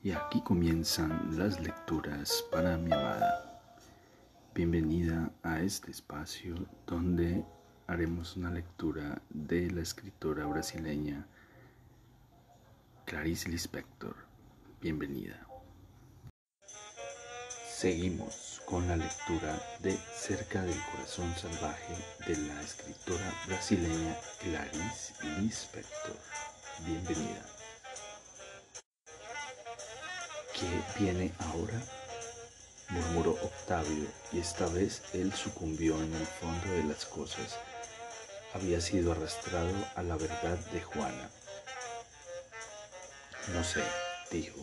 Y aquí comienzan las lecturas para mi amada. Bienvenida a este espacio donde haremos una lectura de la escritora brasileña Clarice Lispector. Bienvenida. Seguimos con la lectura de Cerca del Corazón Salvaje de la escritora brasileña Clarice Lispector. Bienvenida. ¿Qué viene ahora? murmuró Octavio, y esta vez él sucumbió en el fondo de las cosas. Había sido arrastrado a la verdad de Juana. No sé, dijo.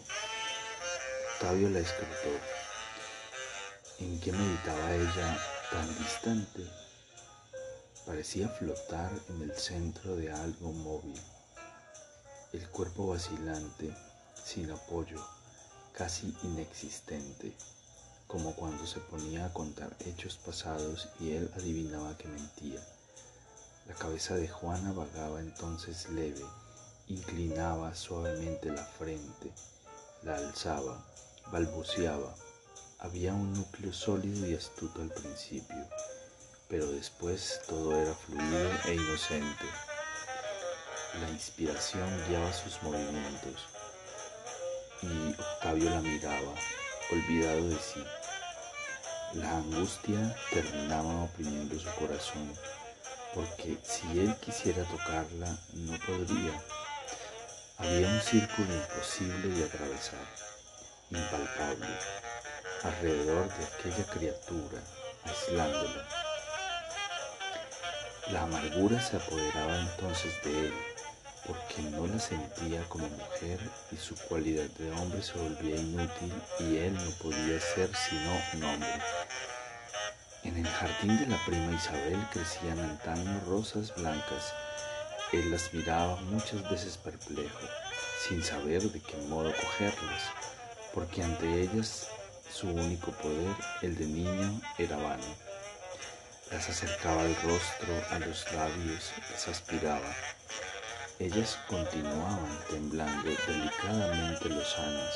Octavio la escrutó. ¿En qué meditaba ella tan distante? Parecía flotar en el centro de algo móvil, el cuerpo vacilante, sin apoyo casi inexistente, como cuando se ponía a contar hechos pasados y él adivinaba que mentía. La cabeza de Juana vagaba entonces leve, inclinaba suavemente la frente, la alzaba, balbuceaba. Había un núcleo sólido y astuto al principio, pero después todo era fluido e inocente. La inspiración guiaba sus movimientos y Octavio la miraba, olvidado de sí. La angustia terminaba oprimiendo su corazón, porque si él quisiera tocarla, no podría. Había un círculo imposible de atravesar, impalpable, alrededor de aquella criatura, aislándola. La amargura se apoderaba entonces de él porque no la sentía como mujer y su cualidad de hombre se volvía inútil y él no podía ser sino un hombre. En el jardín de la prima Isabel crecían antaño rosas blancas. Él las miraba muchas veces perplejo, sin saber de qué modo cogerlas, porque ante ellas su único poder, el de niño, era vano. Las acercaba al rostro, a los labios, las aspiraba ellas continuaban temblando delicadamente lozanas.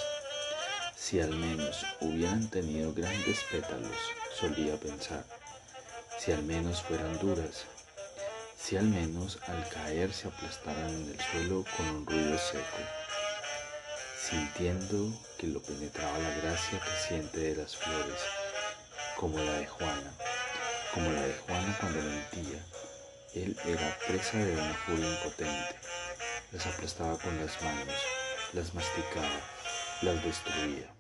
Si al menos hubieran tenido grandes pétalos, solía pensar, si al menos fueran duras, si al menos al caer se aplastaran en el suelo con un ruido seco, sintiendo que lo penetraba la gracia que siente de las flores, como la de Juana, como la de Juana cuando mentía. Él era presa de una furia impotente las aplastaba con las manos, las masticaba, las destruía.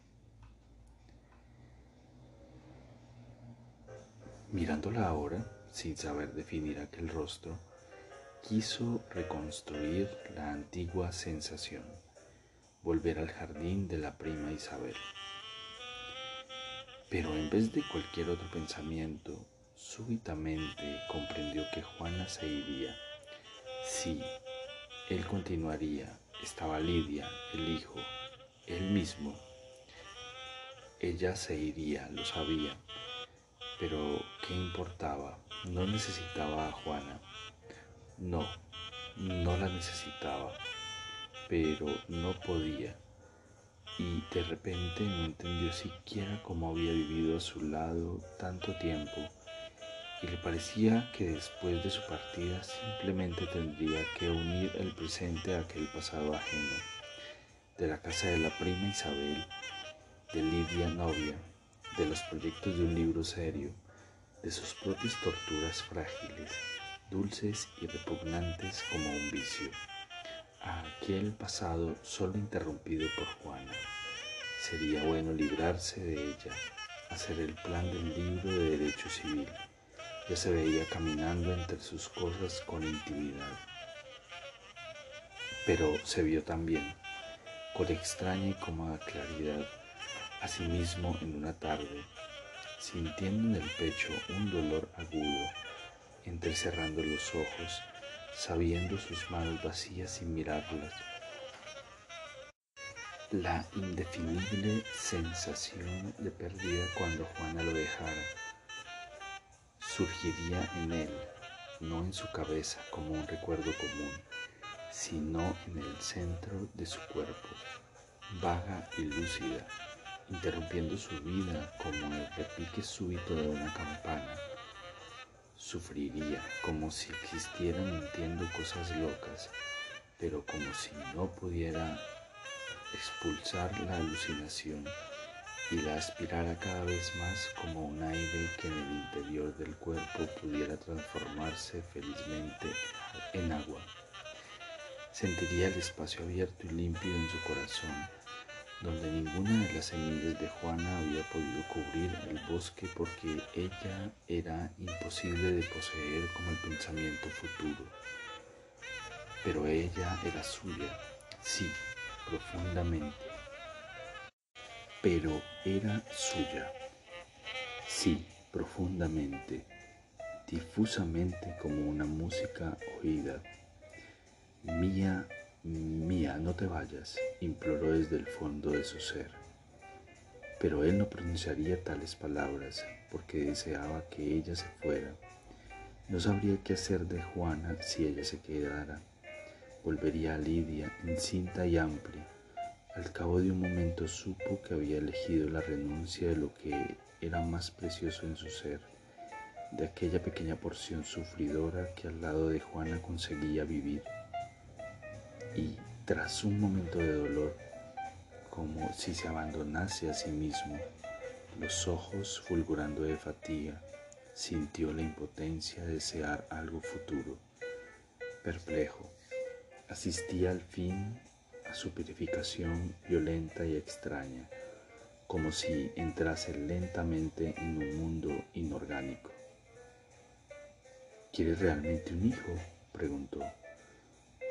Mirándola ahora, sin saber definir aquel rostro, quiso reconstruir la antigua sensación, volver al jardín de la prima Isabel. Pero en vez de cualquier otro pensamiento, súbitamente comprendió que Juana se iría. Sí, él continuaría. Estaba Lidia, el hijo, él mismo. Ella se iría, lo sabía. Pero, ¿qué importaba? No necesitaba a Juana. No, no la necesitaba. Pero no podía. Y de repente no entendió siquiera cómo había vivido a su lado tanto tiempo y le parecía que después de su partida simplemente tendría que unir el presente a aquel pasado ajeno, de la casa de la prima Isabel, de Lidia novia, de los proyectos de un libro serio, de sus propias torturas frágiles, dulces y repugnantes como un vicio, a aquel pasado solo interrumpido por Juana. Sería bueno librarse de ella, hacer el plan del libro de derecho civil ya se veía caminando entre sus cosas con intimidad. Pero se vio también, con extraña y cómoda claridad, a sí mismo en una tarde, sintiendo en el pecho un dolor agudo, entrecerrando los ojos, sabiendo sus manos vacías sin mirarlas. La indefinible sensación de pérdida cuando Juana lo dejara surgiría en él, no en su cabeza como un recuerdo común, sino en el centro de su cuerpo, vaga y lúcida, interrumpiendo su vida como el repique súbito de una campana. Sufriría como si existiera mintiendo cosas locas, pero como si no pudiera expulsar la alucinación y la aspirara cada vez más como un aire que en el interior del cuerpo pudiera transformarse felizmente en agua. Sentiría el espacio abierto y límpido en su corazón, donde ninguna de las semillas de Juana había podido cubrir el bosque porque ella era imposible de poseer como el pensamiento futuro. Pero ella era suya, sí, profundamente pero era suya. Sí, profundamente, difusamente como una música oída. Mía, mía, no te vayas, imploró desde el fondo de su ser. Pero él no pronunciaría tales palabras porque deseaba que ella se fuera. No sabría qué hacer de Juana si ella se quedara. Volvería a Lidia, encinta y amplia al cabo de un momento supo que había elegido la renuncia de lo que era más precioso en su ser, de aquella pequeña porción sufridora que al lado de Juana conseguía vivir. Y tras un momento de dolor, como si se abandonase a sí mismo, los ojos fulgurando de fatiga, sintió la impotencia de desear algo futuro. Perplejo, asistía al fin su purificación violenta y extraña, como si entrase lentamente en un mundo inorgánico. ¿Quieres realmente un hijo? preguntó,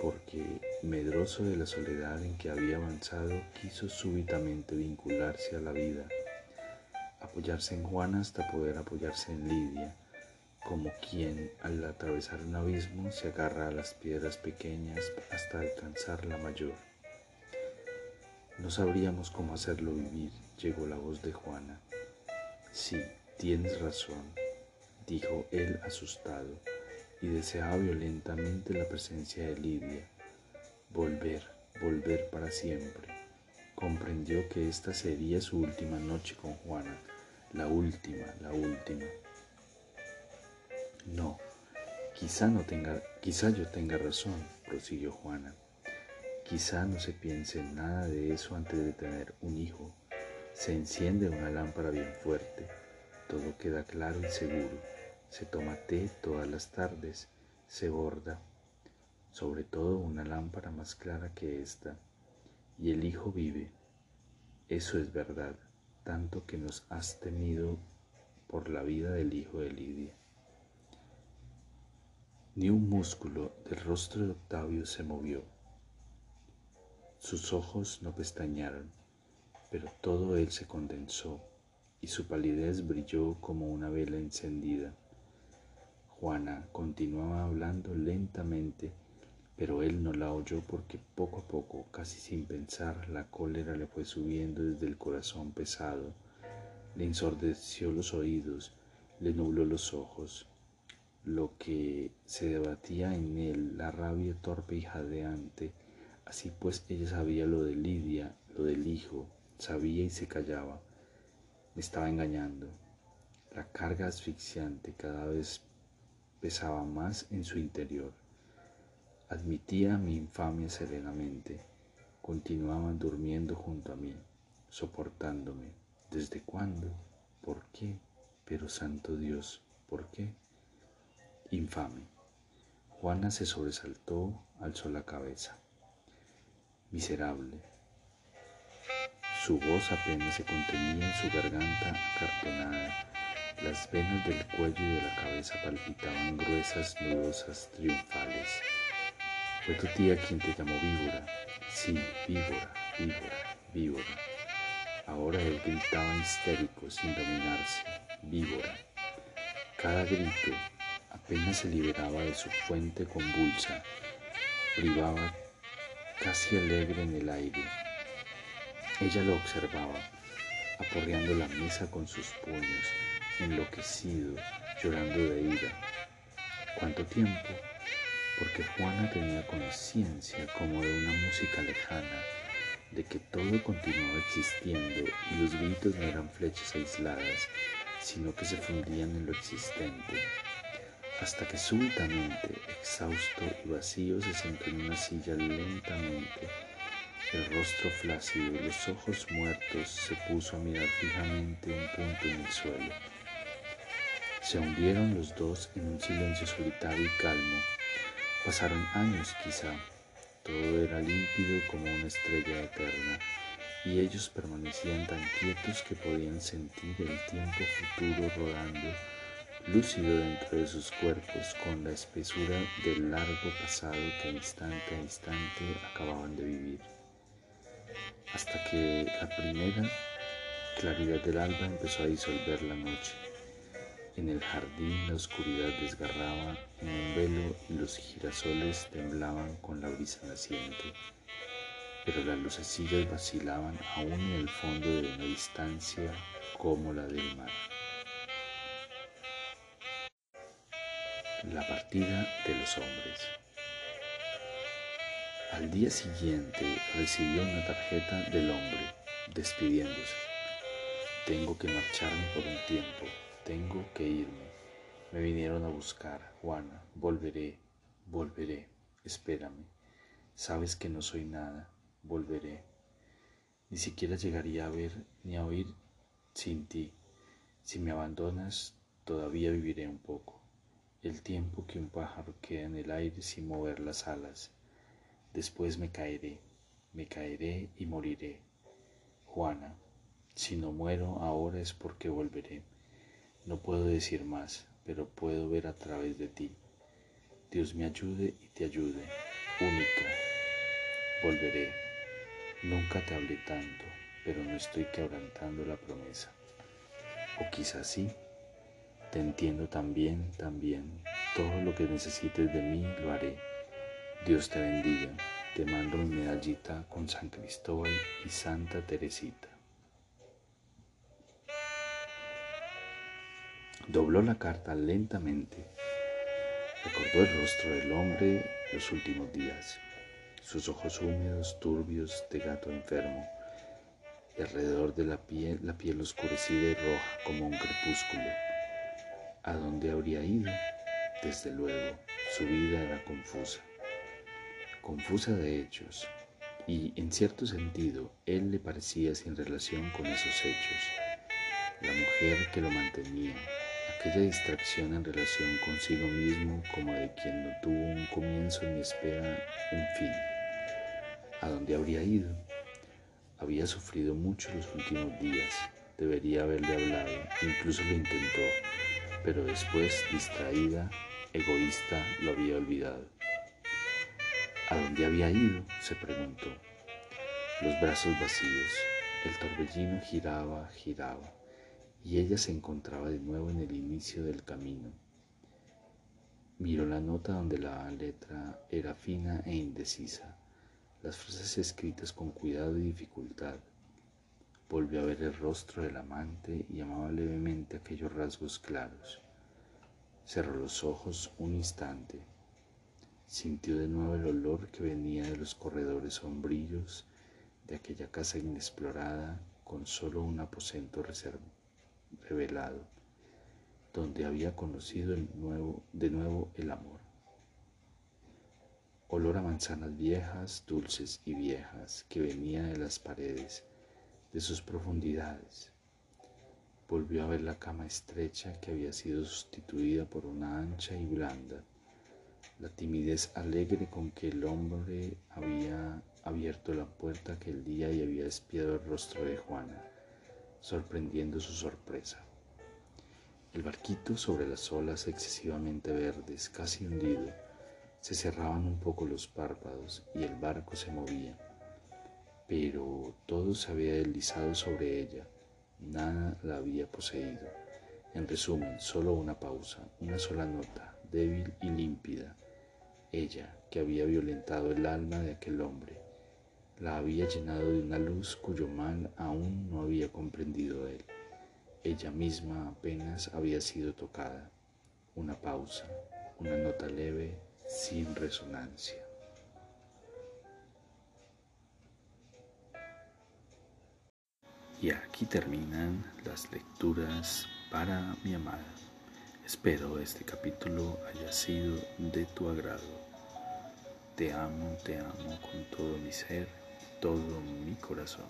porque, medroso de la soledad en que había avanzado, quiso súbitamente vincularse a la vida, apoyarse en Juana hasta poder apoyarse en Lidia, como quien al atravesar un abismo se agarra a las piedras pequeñas hasta alcanzar la mayor. No sabríamos cómo hacerlo vivir, llegó la voz de Juana. Sí, tienes razón, dijo él asustado, y deseaba violentamente la presencia de Lidia. Volver, volver para siempre. Comprendió que esta sería su última noche con Juana, la última, la última. No, quizá no tenga, quizá yo tenga razón, prosiguió Juana. Quizá no se piense en nada de eso antes de tener un hijo. Se enciende una lámpara bien fuerte, todo queda claro y seguro. Se toma té todas las tardes, se borda, sobre todo una lámpara más clara que esta, y el hijo vive. Eso es verdad, tanto que nos has temido por la vida del hijo de Lidia. Ni un músculo del rostro de Octavio se movió sus ojos no pestañaron, pero todo él se condensó y su palidez brilló como una vela encendida. Juana continuaba hablando lentamente, pero él no la oyó porque poco a poco, casi sin pensar, la cólera le fue subiendo desde el corazón pesado, le ensordeció los oídos, le nubló los ojos. Lo que se debatía en él, la rabia torpe y jadeante, Así pues ella sabía lo de Lidia, lo del hijo, sabía y se callaba. Me estaba engañando. La carga asfixiante cada vez pesaba más en su interior. Admitía mi infamia serenamente. Continuaban durmiendo junto a mí, soportándome. ¿Desde cuándo? ¿Por qué? Pero santo Dios, ¿por qué? Infame. Juana se sobresaltó, alzó la cabeza miserable. Su voz apenas se contenía en su garganta acartonada. Las venas del cuello y de la cabeza palpitaban gruesas, nudosas, triunfales. Fue tu tía quien te llamó víbora. Sí, víbora, víbora, víbora. Ahora él gritaba histérico, sin dominarse. Víbora. Cada grito apenas se liberaba de su fuente convulsa, privaba casi alegre en el aire. Ella lo observaba, aporreando la mesa con sus puños, enloquecido, llorando de ira. ¿Cuánto tiempo? Porque Juana tenía conciencia como de una música lejana, de que todo continuaba existiendo y los gritos no eran flechas aisladas, sino que se fundían en lo existente, hasta que súbitamente, exhausto y vacío, se sentó en una silla lentamente, el rostro flácido y los ojos muertos, se puso a mirar fijamente un punto en el suelo. Se hundieron los dos en un silencio solitario y calmo. Pasaron años quizá, todo era límpido como una estrella eterna, y ellos permanecían tan quietos que podían sentir el tiempo futuro rodando, lúcido dentro de sus cuerpos, con la espesura del largo pasado que instante a instante acababan de vivir. Hasta que la primera claridad del alba empezó a disolver la noche en el jardín la oscuridad desgarraba en un velo y los girasoles temblaban con la brisa naciente, pero las lucecillas vacilaban aún en el fondo de una distancia como la del mar. La partida de los hombres. Al día siguiente recibió una tarjeta del hombre despidiéndose. Tengo que marcharme por un tiempo, tengo que irme. Me vinieron a buscar, Juana. Volveré, volveré. Espérame. Sabes que no soy nada. Volveré. Ni siquiera llegaría a ver ni a oír sin ti. Si me abandonas, todavía viviré un poco. El tiempo que un pájaro queda en el aire sin mover las alas. Después me caeré, me caeré y moriré. Juana, si no muero ahora es porque volveré. No puedo decir más, pero puedo ver a través de ti. Dios me ayude y te ayude. Única. Volveré. Nunca te hablé tanto, pero no estoy quebrantando la promesa. O quizás sí. Te entiendo también, también. Todo lo que necesites de mí lo haré. Dios te bendiga. Te mando mi medallita con San Cristóbal y Santa Teresita. Dobló la carta lentamente. Recordó el rostro del hombre los últimos días, sus ojos húmedos, turbios, de gato enfermo, y alrededor de la piel, la piel oscurecida y roja como un crepúsculo. ¿A dónde habría ido? Desde luego, su vida era confusa, confusa de hechos, y en cierto sentido él le parecía sin relación con esos hechos. La mujer que lo mantenía, aquella distracción en relación consigo mismo como de quien no tuvo un comienzo ni espera un fin. ¿A dónde habría ido? Había sufrido mucho los últimos días, debería haberle hablado, incluso lo intentó, pero después, distraída, egoísta, lo había olvidado. ¿A dónde había ido? se preguntó. Los brazos vacíos, el torbellino giraba, giraba y ella se encontraba de nuevo en el inicio del camino. Miró la nota donde la letra era fina e indecisa, las frases escritas con cuidado y dificultad. Volvió a ver el rostro del amante y amaba levemente aquellos rasgos claros. Cerró los ojos un instante. Sintió de nuevo el olor que venía de los corredores sombríos de aquella casa inexplorada con solo un aposento revelado, donde había conocido de nuevo el amor. Olor a manzanas viejas, dulces y viejas, que venía de las paredes, de sus profundidades. Volvió a ver la cama estrecha que había sido sustituida por una ancha y blanda, la timidez alegre con que el hombre había abierto la puerta aquel día y había espiado el rostro de Juana sorprendiendo su sorpresa. El barquito sobre las olas excesivamente verdes, casi hundido, se cerraban un poco los párpados y el barco se movía. Pero todo se había deslizado sobre ella, nada la había poseído. En resumen, solo una pausa, una sola nota, débil y límpida. Ella, que había violentado el alma de aquel hombre, la había llenado de una luz cuyo mal aún no había comprendido él. Ella misma apenas había sido tocada. Una pausa, una nota leve, sin resonancia. Y aquí terminan las lecturas para mi amada. Espero este capítulo haya sido de tu agrado. Te amo, te amo con todo mi ser, todo mi corazón.